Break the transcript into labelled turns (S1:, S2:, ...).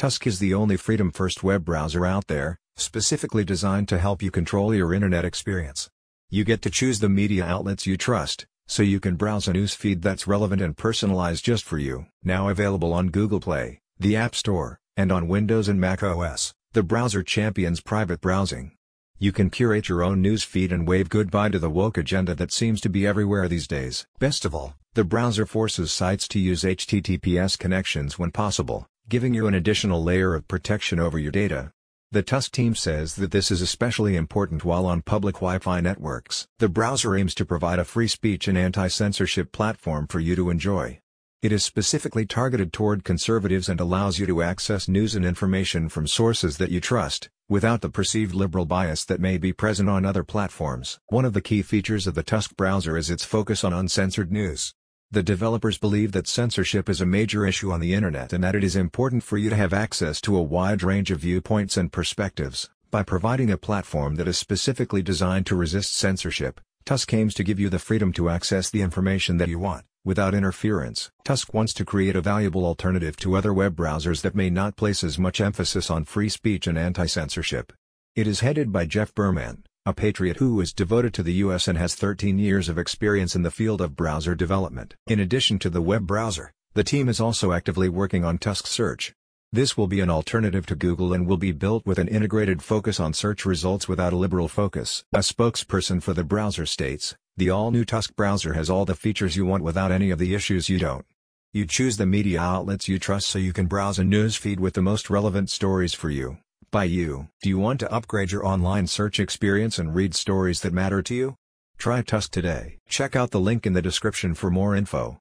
S1: Tusk is the only freedom-first web browser out there, specifically designed to help you control your internet experience. You get to choose the media outlets you trust, so you can browse a news feed that's relevant and personalized just for you. Now available on Google Play, the App Store, and on Windows and Mac OS, the browser champions private browsing. You can curate your own news feed and wave goodbye to the woke agenda that seems to be everywhere these days. Best of all, the browser forces sites to use HTTPS connections when possible, giving you an additional layer of protection over your data. The Tusk team says that this is especially important while on public Wi-Fi networks. The browser aims to provide a free speech and anti-censorship platform for you to enjoy. It is specifically targeted toward conservatives and allows you to access news and information from sources that you trust, without the perceived liberal bias that may be present on other platforms. One of the key features of the Tusk browser is its focus on uncensored news. The developers believe that censorship is a major issue on the internet and that it is important for you to have access to a wide range of viewpoints and perspectives. By providing a platform that is specifically designed to resist censorship, Tusk aims to give you the freedom to access the information that you want, without interference. Tusk wants to create a valuable alternative to other web browsers that may not place as much emphasis on free speech and anti-censorship. It is headed by Jeff Berman, a patriot who is devoted to the US and has 13 years of experience in the field of browser development. In addition to the web browser, the team is also actively working on Tusk Search. This will be an alternative to Google and will be built with an integrated focus on search results without a liberal focus. A spokesperson for the browser states, the all-new Tusk browser has all the features you want without any of the issues you don't. You choose the media outlets you trust so you can browse a news feed with the most relevant stories for you by you. Do you want to upgrade your online search experience and read stories that matter to you? Try Tusk today. Check out the link in the description for more info.